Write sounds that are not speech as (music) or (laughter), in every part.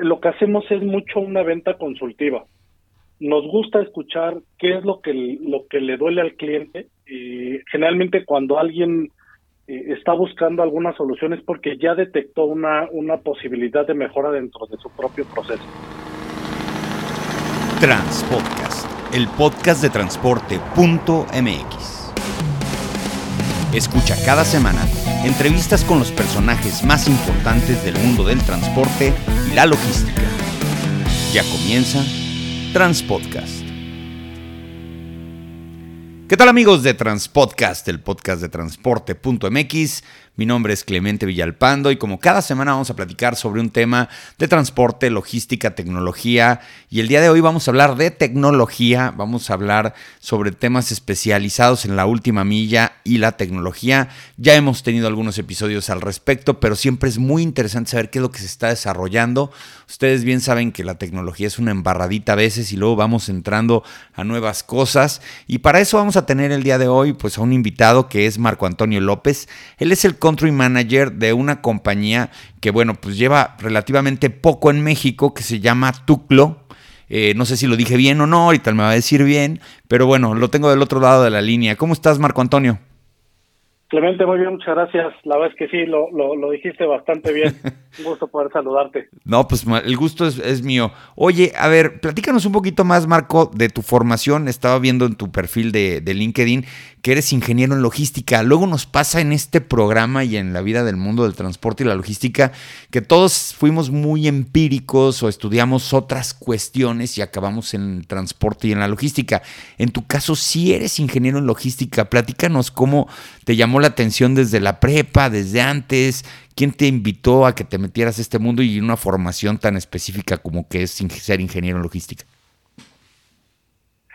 Lo que hacemos es mucho una venta consultiva. Nos gusta escuchar qué es lo que, lo que le duele al cliente. y generalmente cuando alguien eh, está buscando alguna solución es porque ya detectó una, una posibilidad de mejora dentro de su propio proceso. Transpodcast, el podcast de transporte.mx. Escucha cada semana entrevistas con los personajes más importantes del mundo del transporte y la logística. Ya comienza Transpodcast. ¿Qué tal amigos de Transpodcast, el podcast de transporte.mx? Mi nombre es Clemente Villalpando y como cada semana vamos a platicar sobre un tema de transporte, logística, tecnología y el día de hoy vamos a hablar de tecnología, vamos a hablar sobre temas especializados en la última milla y la tecnología. Ya hemos tenido algunos episodios al respecto, pero siempre es muy interesante saber qué es lo que se está desarrollando. Ustedes bien saben que la tecnología es una embarradita a veces y luego vamos entrando a nuevas cosas y para eso vamos a tener el día de hoy pues a un invitado que es Marco Antonio López. Él es el country manager de una compañía que, bueno, pues lleva relativamente poco en México, que se llama Tuclo. Eh, no sé si lo dije bien o no, ahorita me va a decir bien, pero bueno, lo tengo del otro lado de la línea. ¿Cómo estás, Marco Antonio? Clemente, muy bien, muchas gracias. La verdad es que sí, lo, lo, dijiste bastante bien. (laughs) Un gusto poder saludarte. No, pues el gusto es, mío. Oye, a ver, platícanos un poquito más, Marco, de tu formación. Estaba viendo en tu perfil de, de LinkedIn que eres ingeniero en logística. Luego nos pasa en este programa y en la vida del mundo del transporte y la logística que todos fuimos muy empíricos o estudiamos otras cuestiones y acabamos en transporte y en la logística. En tu caso, sí eres ingeniero en logística. Platícanos cómo te llamó la atención desde la prepa, desde antes. ¿Quién te invitó a que te metieras a este mundo y una formación tan específica como que es ser ingeniero en logística?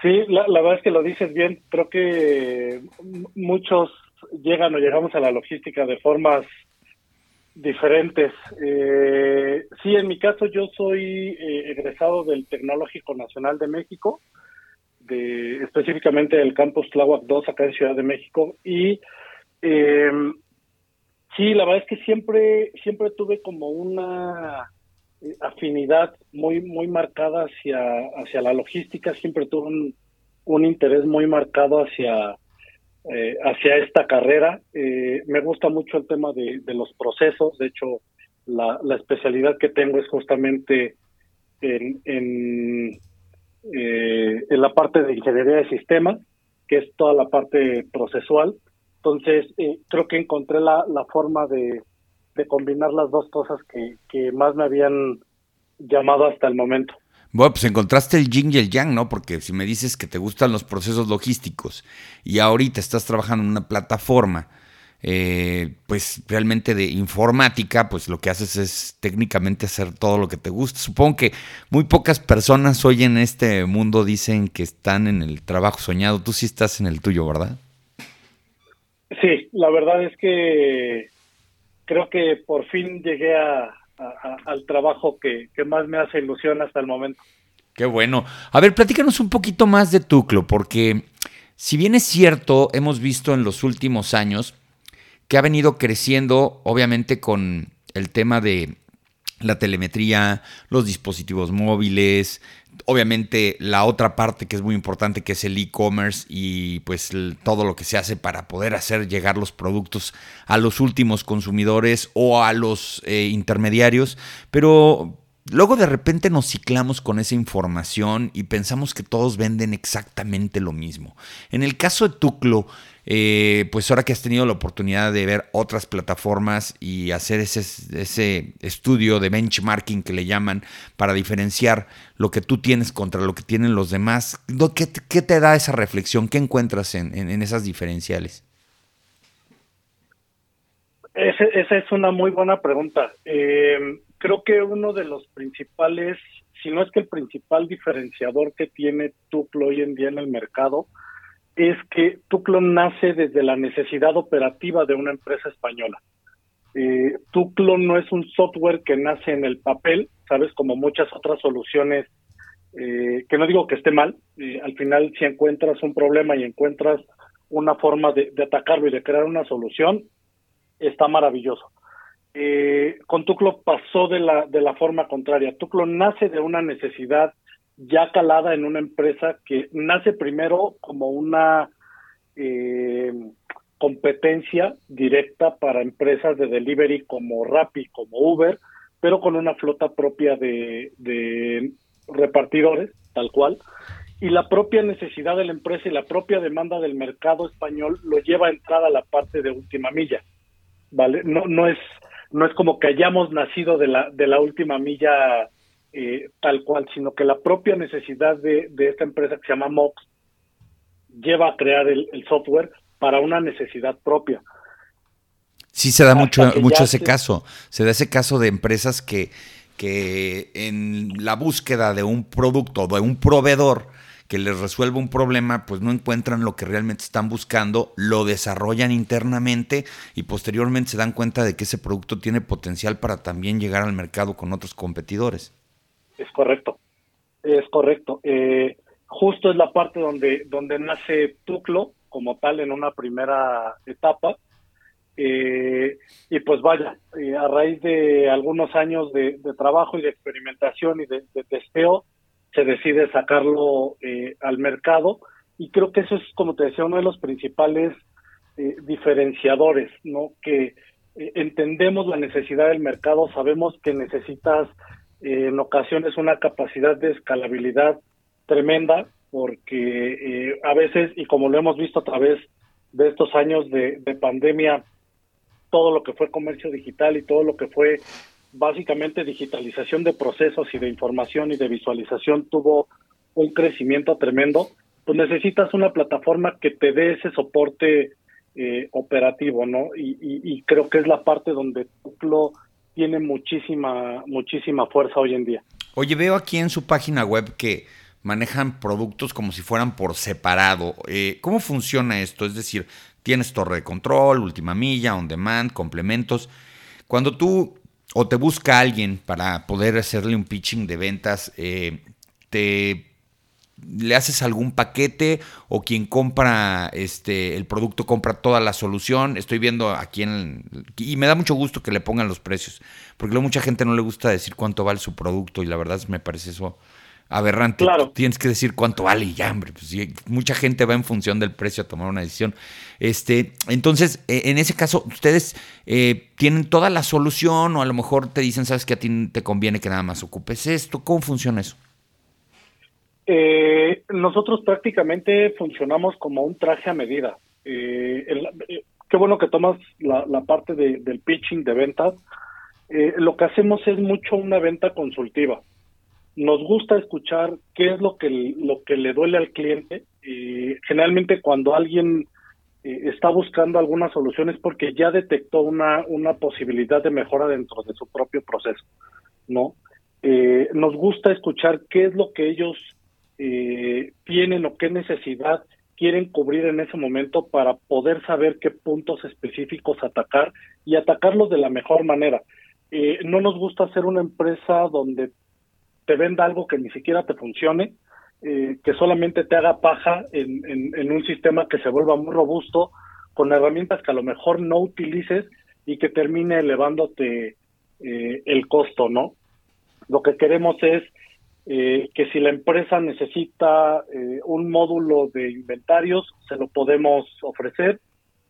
Sí, la, verdad es que lo dices bien. Creo que muchos llegan o llegamos a la logística de formas diferentes. Eh, sí, en mi caso yo soy eh, egresado del Tecnológico Nacional de México, de específicamente del campus Tláhuac 2 acá en Ciudad de México y eh, sí, la verdad es que siempre siempre tuve como una afinidad muy muy marcada hacia hacia la logística. Siempre tuve un, un interés muy marcado hacia eh, hacia esta carrera. Eh, me gusta mucho el tema de, los procesos. De hecho la, la, especialidad que tengo es justamente en en, eh, en la parte de ingeniería de sistemas que es toda la parte procesual entonces creo que encontré la, la forma de de combinar las dos cosas que, que más me habían llamado hasta el momento. Bueno, pues encontraste el yin y el yang, ¿no? Porque si me dices que te gustan los procesos logísticos y ahorita estás trabajando en una plataforma, eh, pues realmente de informática, pues lo que haces es técnicamente hacer todo lo que te gusta. Supongo que muy pocas personas hoy en este mundo dicen que están en el trabajo soñado. Tú sí estás en el tuyo, ¿verdad? Sí, la verdad es que creo que por fin llegué a, al trabajo que, más me hace ilusión hasta el momento. Qué bueno. A ver, platícanos un poquito más de Tuclo, porque si bien es cierto, hemos visto en los últimos años que ha venido creciendo, obviamente con el tema de la telemetría, los dispositivos móviles, obviamente la otra parte que es muy importante que es el e-commerce y pues todo lo que se hace para poder hacer llegar los productos a los últimos consumidores o a los eh, intermediarios, pero luego de repente nos ciclamos con esa información y pensamos que todos venden exactamente lo mismo. En el caso de Tuclo, eh, pues ahora que has tenido la oportunidad de ver otras plataformas y hacer ese, estudio de benchmarking que le llaman para diferenciar lo que tú tienes contra lo que tienen los demás, ¿qué, te da esa reflexión? ¿Qué encuentras en, en, esas diferenciales? esa es una muy buena pregunta. Eh, creo que uno de los principales, si no es que el principal diferenciador que tiene Tuclo hoy en día en el mercado, es que Tuclon nace desde la necesidad operativa de una empresa española. Eh, Tuclon no es un software que nace en el papel, sabes, como muchas otras soluciones, eh, que no digo que esté mal, al final si encuentras un problema y encuentras una forma de, atacarlo y de crear una solución, está maravilloso. Eh, con Tuclo pasó de la, de la forma contraria. Tuclo nace de una necesidad ya calada en una empresa que nace primero como una eh, competencia directa para empresas de delivery como Rappi, como Uber, pero con una flota propia de, de repartidores, tal cual. Y la propia necesidad de la empresa y la propia demanda del mercado español lo lleva a entrar a la parte de última milla. ¿Vale? No, no es no es como que hayamos nacido de la, de la última milla eh, tal cual, sino que la propia necesidad de, de, esta empresa que se llama Mox lleva a crear el, el software para una necesidad propia. Sí, se da mucho, mucho ese se... caso. Se da ese caso de empresas que, que en la búsqueda de un producto, de un proveedor, que les resuelva un problema, pues no encuentran lo que realmente están buscando, lo desarrollan internamente y posteriormente se dan cuenta de que ese producto tiene potencial para también llegar al mercado con otros competidores. Es correcto, es correcto. Eh, justo es la parte donde, donde nace Tuclo como tal en una primera etapa. Eh, y pues vaya, eh, a raíz de algunos años de, trabajo y de experimentación y de testeo, se decide sacarlo eh, al mercado y creo que eso es, como te decía, uno de los principales eh, diferenciadores, ¿no? Que eh, entendemos la necesidad del mercado, sabemos que necesitas en ocasiones una capacidad de escalabilidad tremenda, porque a veces, y como lo hemos visto a través de estos años de, de pandemia, todo lo que fue comercio digital y todo lo que fue básicamente digitalización de procesos y de información y de visualización tuvo un crecimiento tremendo, pues necesitas una plataforma que te dé ese soporte eh, operativo, ¿no? Y, y, y, creo que es la parte donde Tuplo tiene muchísima, muchísima fuerza hoy en día. Oye, veo aquí en su página web que manejan productos como si fueran por separado. Eh, ¿Cómo funciona esto? Es decir, tienes torre de control, última milla, on demand, complementos. Cuando tú o te busca alguien para poder hacerle un pitching de ventas, eh, te le haces algún paquete o quien compra este el producto compra toda la solución. Estoy viendo aquí en y me da mucho gusto que le pongan los precios, porque luego mucha gente no le gusta decir cuánto vale su producto y la verdad me parece eso aberrante. Claro. Tienes que decir cuánto vale y ya, hombre. Pues, sí, mucha gente va en función del precio a tomar una decisión. Este, entonces, eh, en ese caso, ustedes eh, tienen toda la solución o a lo mejor te dicen, sabes que a ti te conviene que nada más ocupes esto. ¿Cómo funciona eso? Eh, nosotros prácticamente funcionamos como un traje a medida. Eh, el, eh, qué bueno que tomas la, la parte de, del pitching de ventas. lo que hacemos es mucho una venta consultiva nos gusta escuchar qué es lo que lo que le duele al cliente y generalmente cuando alguien eh, está buscando alguna solución es porque ya detectó una una posibilidad de mejora dentro de su propio proceso no eh, nos gusta escuchar qué es lo que ellos eh, tienen o qué necesidad quieren cubrir en ese momento para poder saber qué puntos específicos atacar y atacarlos de la mejor manera. Eh, no nos gusta ser una empresa donde te venda algo que ni siquiera te funcione, eh, que solamente te haga paja en, un sistema que se vuelva muy robusto, con herramientas que a lo mejor no utilices y que termine elevándote eh, el costo, ¿no? Lo que queremos es eh, que si la empresa necesita eh, un módulo de inventarios, se lo podemos ofrecer.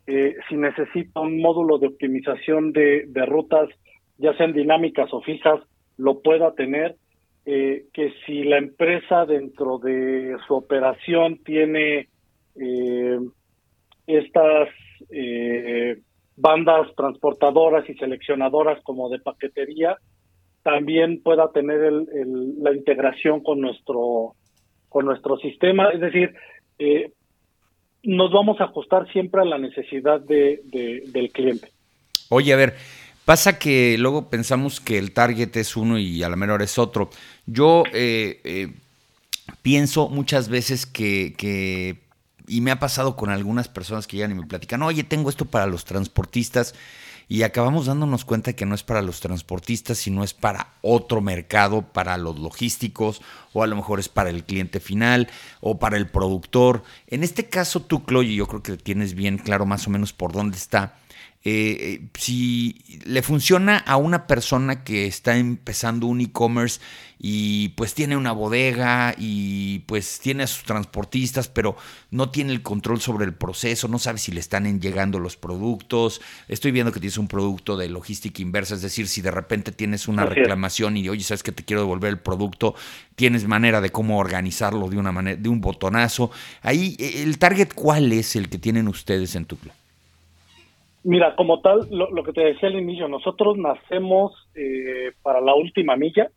Si necesita un módulo de optimización de rutas, ya sean dinámicas o fijas, lo pueda tener eh, que si la empresa dentro de su operación tiene eh, estas eh, bandas transportadoras y seleccionadoras como de paquetería, también pueda tener el, el, la integración con nuestro con nuestro sistema, es decir, eh, nos vamos a ajustar siempre a la necesidad de, de, del cliente. Oye, a ver, Pasa que luego pensamos que el target es uno y a la menor es otro. Yo eh, eh, pienso muchas veces que, que, y me ha pasado con algunas personas que llegan y me platican, oye, tengo esto para los transportistas, y acabamos dándonos cuenta que no es para los transportistas, sino es para otro mercado, para los logísticos, o a lo mejor es para el cliente final, o para el productor. En este caso, tú, Chloe, yo creo que tienes bien claro más o menos por dónde está eh, si le funciona a una persona que está empezando un e-commerce y pues tiene una bodega y pues tiene a sus transportistas, pero no tiene el control sobre el proceso, no sabe si le están llegando los productos. Estoy viendo que tienes un producto de logística inversa, es decir, si de repente tienes una reclamación y oye, sabes que te quiero devolver el producto, tienes manera de cómo organizarlo de una manera, de un botonazo. Ahí, el target, ¿cuál es el que tienen ustedes en tu club? Mira, como tal, lo, que te decía al inicio, nosotros nacemos eh, para la última milla,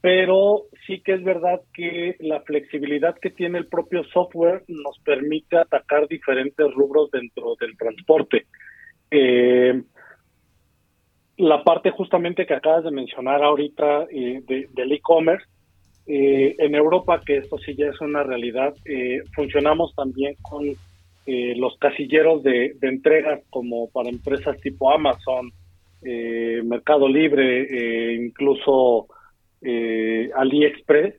pero sí que es verdad que la flexibilidad que tiene el propio software nos permite atacar diferentes rubros dentro del transporte. Eh, la parte justamente que acabas de mencionar ahorita eh, del e-commerce, eh, en Europa, que esto sí ya es una realidad, funcionamos también con los casilleros de, entregas como para empresas tipo Amazon, Mercado Libre, incluso eh, AliExpress,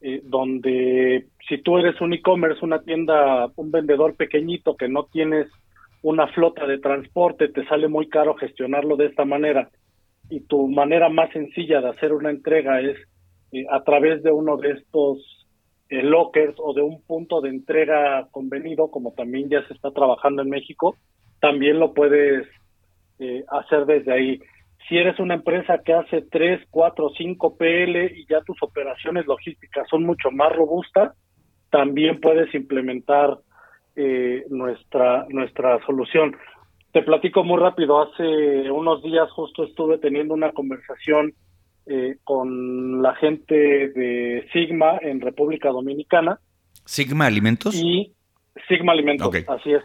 eh, donde si tú eres un e-commerce, una tienda, un vendedor pequeñito que no tienes una flota de transporte, te sale muy caro gestionarlo de esta manera. Y tu manera más sencilla de hacer una entrega es eh, a través de uno de estos eh, lockers o de un punto de entrega convenido, como también ya se está trabajando en México, también lo puedes hacer desde ahí si eres una empresa que hace 3, 4, 5 PL y ya tus operaciones logísticas son mucho más robustas, también puedes implementar eh, nuestra, nuestra solución. Te platico muy rápido, hace unos días justo estuve teniendo una conversación eh, con la gente de Sigma en República Dominicana. ¿Sigma Alimentos? Y Sigma Alimentos, así es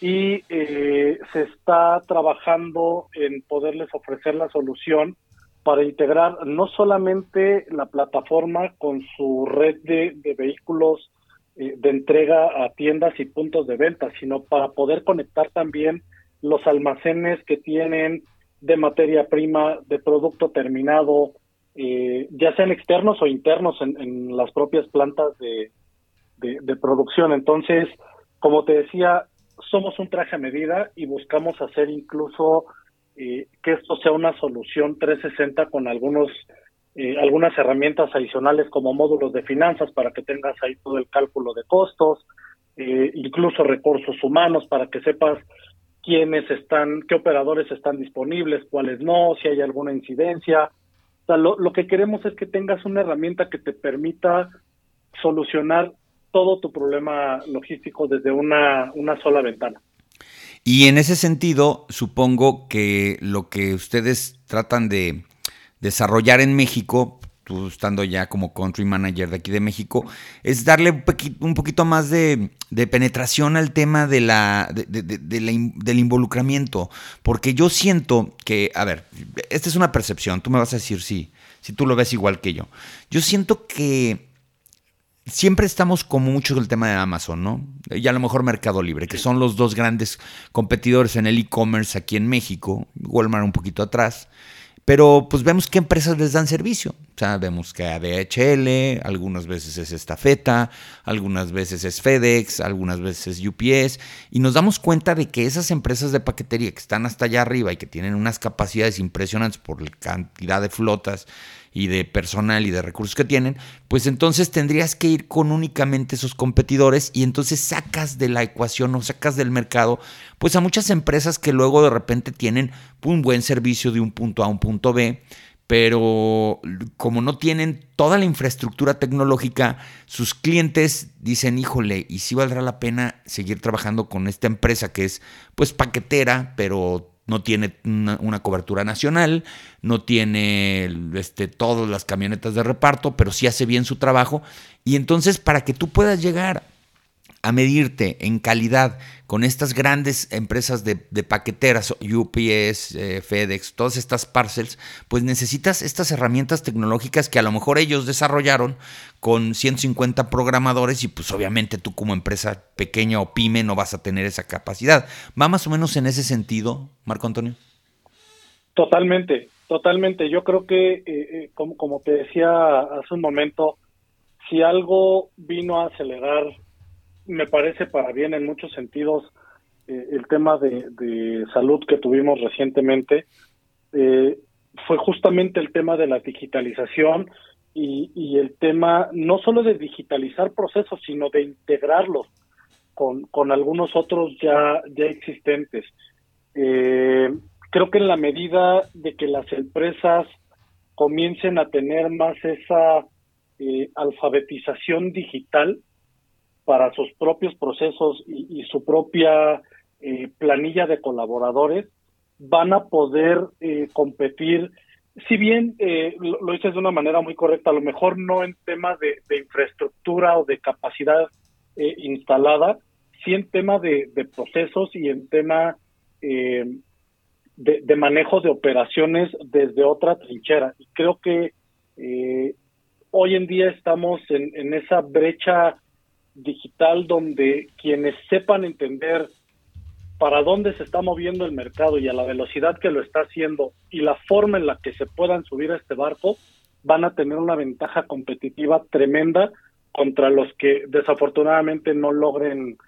y eh, se está trabajando en poderles ofrecer la solución para integrar no solamente la plataforma con su red de, vehículos eh, de entrega a tiendas y puntos de venta, sino para poder conectar también los almacenes que tienen de materia prima, de producto terminado, eh, ya sean externos o internos en, las propias plantas de, de producción. Entonces, como te decía, somos un traje a medida y buscamos hacer incluso eh, que esto sea una solución 360 con algunos eh, algunas herramientas adicionales como módulos de finanzas para que tengas ahí todo el cálculo de costos, eh, incluso recursos humanos para que sepas quiénes están, qué operadores están disponibles, cuáles no, si hay alguna incidencia. O sea, lo, lo que queremos es que tengas una herramienta que te permita solucionar todo tu problema logístico desde una, una sola ventana. Y en ese sentido, supongo que lo que ustedes tratan de desarrollar en México, tú estando ya como country manager de aquí de México, es darle un poquito, más de, penetración al tema de la, del involucramiento. Porque yo siento que, a ver, esta es una percepción, tú me vas a decir si, si tú lo ves igual que yo. Yo siento que siempre estamos como mucho el tema de Amazon, ¿no? Y a lo mejor Mercado Libre, que son los dos grandes competidores en el e-commerce aquí en México, Walmart un poquito atrás. Pero pues vemos qué empresas les dan servicio. O sea, vemos que ADHL, algunas veces es Estafeta, algunas veces es FedEx, algunas veces es UPS. Y nos damos cuenta de que esas empresas de paquetería que están hasta allá arriba y que tienen unas capacidades impresionantes por la cantidad de flotas y de personal y de recursos que tienen, pues entonces tendrías que ir con únicamente esos competidores y entonces sacas de la ecuación o sacas del mercado pues a muchas empresas que luego de repente tienen un buen servicio de un punto A a un punto B, pero como no tienen toda la infraestructura tecnológica, sus clientes dicen, híjole, y si valdrá la pena seguir trabajando con esta empresa que es pues paquetera, pero no tiene una, cobertura nacional, no tiene este, todas las camionetas de reparto, pero sí hace bien su trabajo. Y entonces para que tú puedas llegar a medirte en calidad con estas grandes empresas de, paqueteras, UPS, eh, FedEx, todas estas parcels, pues necesitas estas herramientas tecnológicas que a lo mejor ellos desarrollaron con 150 programadores y pues obviamente tú como empresa pequeña o pyme no vas a tener esa capacidad. ¿Va más o menos en ese sentido, Marco Antonio? Totalmente, totalmente. Yo creo que, eh, eh, como, como te decía hace un momento, si algo vino a acelerar me parece para bien en muchos sentidos eh, el tema de, salud que tuvimos recientemente eh, fue justamente el tema de la digitalización y, y, el tema no solo de digitalizar procesos, sino de integrarlos con, con algunos otros ya, ya existentes. Eh, creo que en la medida de que las empresas comiencen a tener más esa eh, alfabetización digital para sus propios procesos y, su propia eh, planilla de colaboradores, van a poder eh, competir, si bien lo, lo, dices de una manera muy correcta, a lo mejor no en temas de, infraestructura o de capacidad instalada, sí en tema de, de, procesos y en tema de, manejo de operaciones desde otra trinchera. Y creo que eh, hoy en día estamos en esa brecha digital donde quienes sepan entender para dónde se está moviendo el mercado y a la velocidad que lo está haciendo y la forma en la que se puedan subir a este barco, van a tener una ventaja competitiva tremenda contra los que desafortunadamente no logren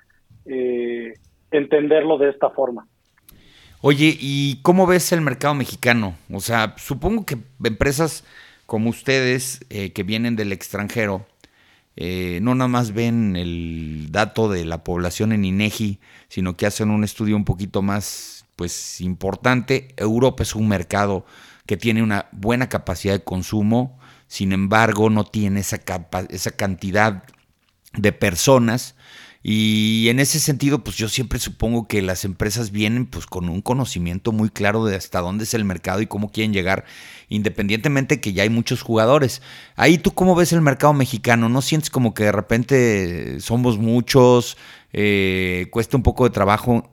eh, entenderlo de esta forma. Oye, ¿y cómo ves el mercado mexicano? O sea, supongo que empresas como ustedes eh, que vienen del extranjero, eh, no nada más ven el dato de la población en INEGI, sino que hacen un estudio un poquito más pues importante. Europa es un mercado que tiene una buena capacidad de consumo, sin embargo no tiene esa, esa cantidad de personas y en ese sentido, pues yo siempre supongo que las empresas vienen pues con un conocimiento muy claro de hasta dónde es el mercado y cómo quieren llegar, independientemente que ya hay muchos jugadores. Ahí tú cómo ves el mercado mexicano, ¿no sientes como que de repente somos muchos, eh, cuesta un poco de trabajo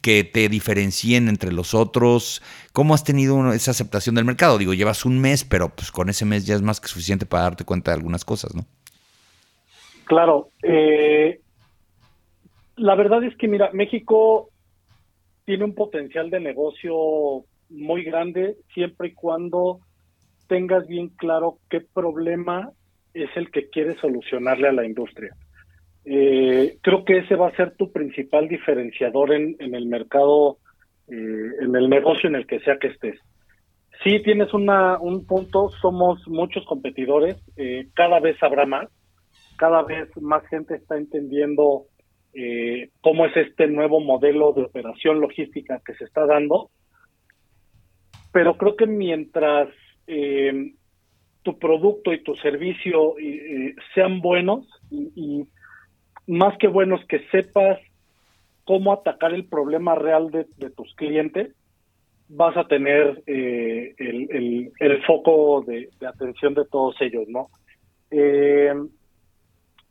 que te diferencien entre los otros? ¿Cómo has tenido esa aceptación del mercado? Digo, llevas un mes, pero pues con ese mes ya es más que suficiente para darte cuenta de algunas cosas, ¿no? Claro, eh, la verdad es que, mira, México tiene un potencial de negocio muy grande siempre y cuando tengas bien claro qué problema es el que quieres solucionarle a la industria. Eh, creo que ese va a ser tu principal diferenciador en, el mercado, eh, en el negocio en el que sea que estés. Sí tienes una, un punto, somos muchos competidores, eh, cada vez habrá más, cada vez más gente está entendiendo eh, cómo es este nuevo modelo de operación logística que se está dando. Pero creo que mientras eh, tu producto y tu servicio eh, sean buenos y, más que buenos que sepas cómo atacar el problema real de, tus clientes, vas a tener el, foco de, atención de todos ellos, ¿no?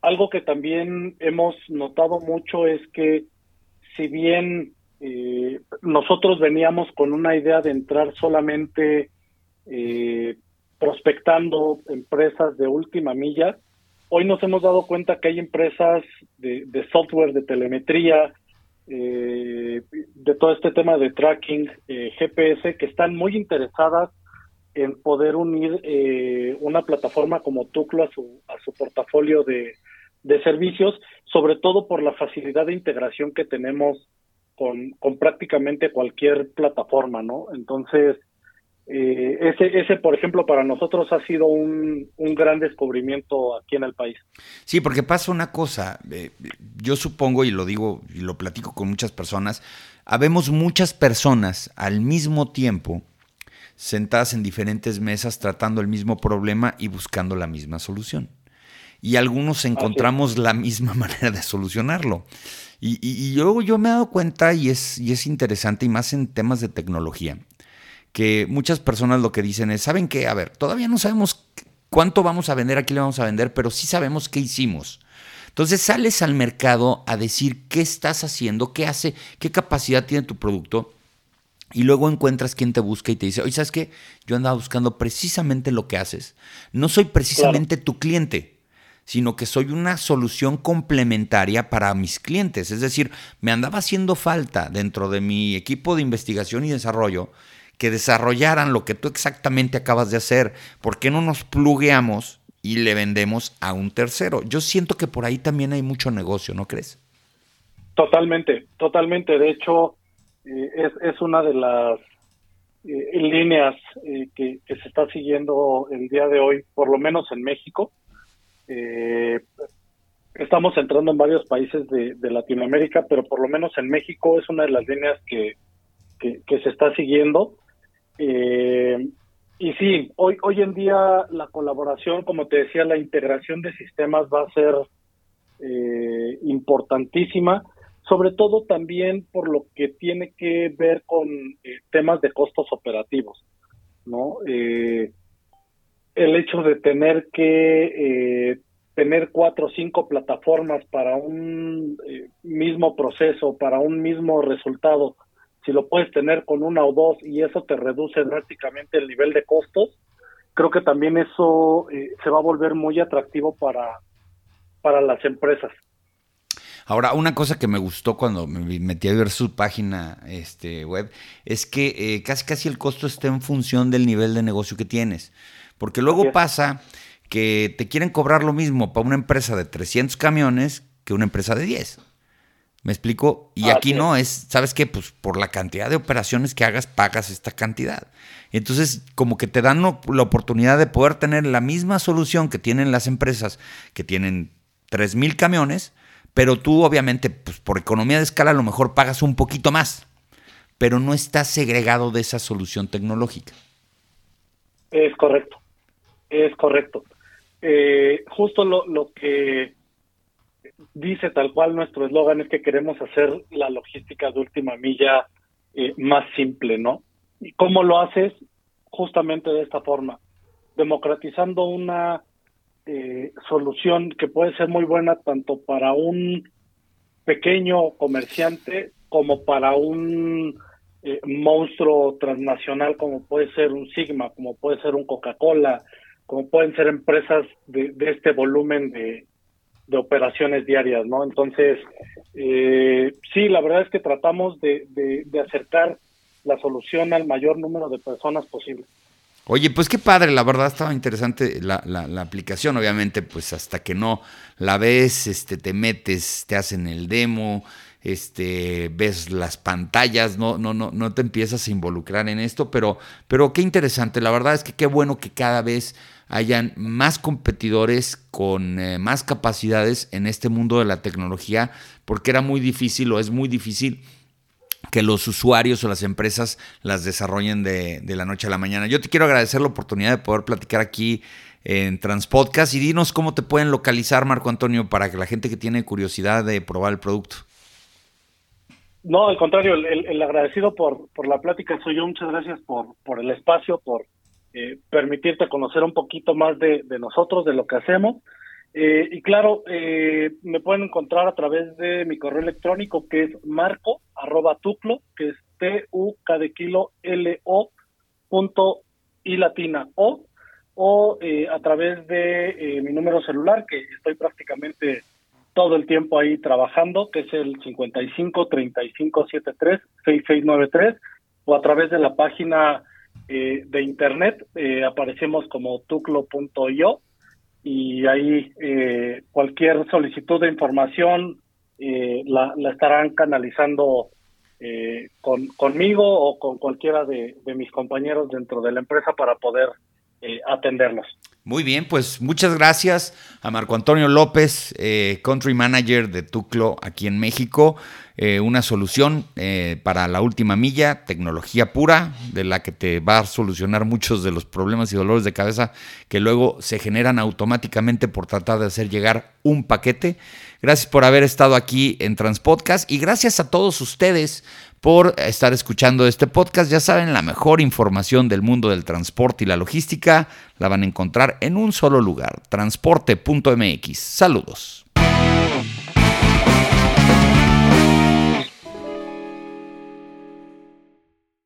Algo que también hemos notado mucho es que si bien eh, nosotros veníamos con una idea de entrar solamente eh, prospectando empresas de última milla, hoy nos hemos dado cuenta que hay empresas de, software, de telemetría, eh, de todo este tema de tracking, GPS, que están muy interesadas en poder unir una plataforma como Tuclo a su, a su portafolio de, de servicios, sobre todo por la facilidad de integración que tenemos con, prácticamente cualquier plataforma, ¿no? Entonces, eh, ese, ese, por ejemplo, para nosotros ha sido un, un, gran descubrimiento aquí en el país. Sí, porque pasa una cosa, eh, yo supongo, y lo digo y lo platico con muchas personas, habemos muchas personas al mismo tiempo sentadas en diferentes mesas tratando el mismo problema y buscando la misma solución y algunos encontramos la misma (laughs) manera de solucionarlo. Y, y, luego yo me he dado cuenta, y es, y es interesante, y más en temas de tecnología, que muchas personas lo que dicen es, ¿saben qué? A ver, todavía no sabemos cuánto vamos a vender, aquí le vamos a vender, pero sí sabemos qué hicimos. Entonces sales al mercado a decir qué estás haciendo, qué hace, qué capacidad tiene tu producto. Y luego encuentras quien te busca y te dice, oye, ¿sabes qué? Yo andaba buscando precisamente lo que haces. No soy precisamente tu cliente sino que soy una solución complementaria para mis clientes. Es decir, me andaba haciendo falta dentro de mi equipo de investigación y desarrollo que desarrollaran lo que tú exactamente acabas de hacer. ¿Por qué no nos plugueamos y le vendemos a un tercero? Yo siento que por ahí también hay mucho negocio, ¿no crees? Totalmente, totalmente. De hecho, eh, es, es una de las eh, líneas eh, que, se está siguiendo el día de hoy, por lo menos en México. Estamos entrando en varios países de, Latinoamérica, pero por lo menos en México es una de las líneas que, que, se está siguiendo. y sí, hoy, hoy en día la colaboración, como te decía, la integración de sistemas va a ser importantísima sobre todo también por lo que tiene que ver con eh, temas de costos operativos, ¿no? Eh, el hecho de tener que eh, tener cuatro o cinco plataformas para un mismo proceso, para un mismo resultado, si lo puedes tener con una o dos y eso te reduce drásticamente el nivel de costos, creo que también eso se va a volver muy atractivo para, para las empresas. Ahora, una cosa que me gustó cuando me metí a ver su página este, web es que eh, casi casi el costo está en función del nivel de negocio que tienes. Porque luego pasa que te quieren cobrar lo mismo para una empresa de 300 camiones que una empresa de 10. ¿Me explico? Y aquí no es, ¿sabes qué? Pues por la cantidad de operaciones que hagas, pagas esta cantidad. Entonces, como que te dan la oportunidad de poder tener la misma solución que tienen las empresas que tienen 3.000 camiones, pero tú obviamente, pues por economía de escala a lo mejor pagas un poquito más, pero no estás segregado de esa solución tecnológica. Es correcto, es correcto. Eh, justo lo, lo que dice tal cual nuestro eslogan es que queremos hacer la logística de última milla eh, más simple, ¿no? ¿Y cómo lo haces? Justamente de esta forma, democratizando una eh, solución que puede ser muy buena tanto para un pequeño comerciante como para un eh, monstruo transnacional como puede ser un Sigma, como puede ser un Coca-Cola, como pueden ser empresas de, este volumen de, operaciones diarias, ¿no? Entonces, eh, sí, la verdad es que tratamos de, acercar la solución al mayor número de personas posible. Oye, pues qué padre, la verdad estaba interesante la, la, aplicación, obviamente, pues hasta que no la ves, este, te metes, te hacen el demo, este, ves las pantallas, no, no, no, no te empiezas a involucrar en esto, pero, pero qué interesante, la verdad es que qué bueno que cada vez hayan más competidores con eh, más capacidades en este mundo de la tecnología, porque era muy difícil o es muy difícil que los usuarios o las empresas las desarrollen de, la noche a la mañana. Yo te quiero agradecer la oportunidad de poder platicar aquí en Transpodcast y dinos cómo te pueden localizar, Marco Antonio, para que la gente que tiene curiosidad de probar el producto. No, al contrario, el, agradecido por, por la plática soy yo. Muchas gracias por, por el espacio, por eh, permitirte conocer un poquito más de, de nosotros, de lo que hacemos. Eh, y claro, eh, me pueden encontrar a través de mi correo electrónico que es marco arroba tuclo, que es t u k de kilo l o punto y latina o o eh, a través de mi número celular que estoy prácticamente todo el tiempo ahí trabajando, que es el 55 35 73 6693 o a través de la página de internet aparecemos como tuclo.io y ahí eh, cualquier solicitud de información eh, la, estarán canalizando eh, con, conmigo o con cualquiera de, mis compañeros dentro de la empresa para poder atenderlos. Muy bien, pues muchas gracias a Marco Antonio López, Country Manager de Tuclo aquí en México. Eh, una solución eh, para la última milla, tecnología pura, de la que te va a solucionar muchos de los problemas y dolores de cabeza que luego se generan automáticamente por tratar de hacer llegar un paquete. Gracias por haber estado aquí en Transpodcast y gracias a todos ustedes por estar escuchando este podcast. Ya saben, la mejor información del mundo del transporte y la logística la van a encontrar en un solo lugar, transporte.mx. Saludos.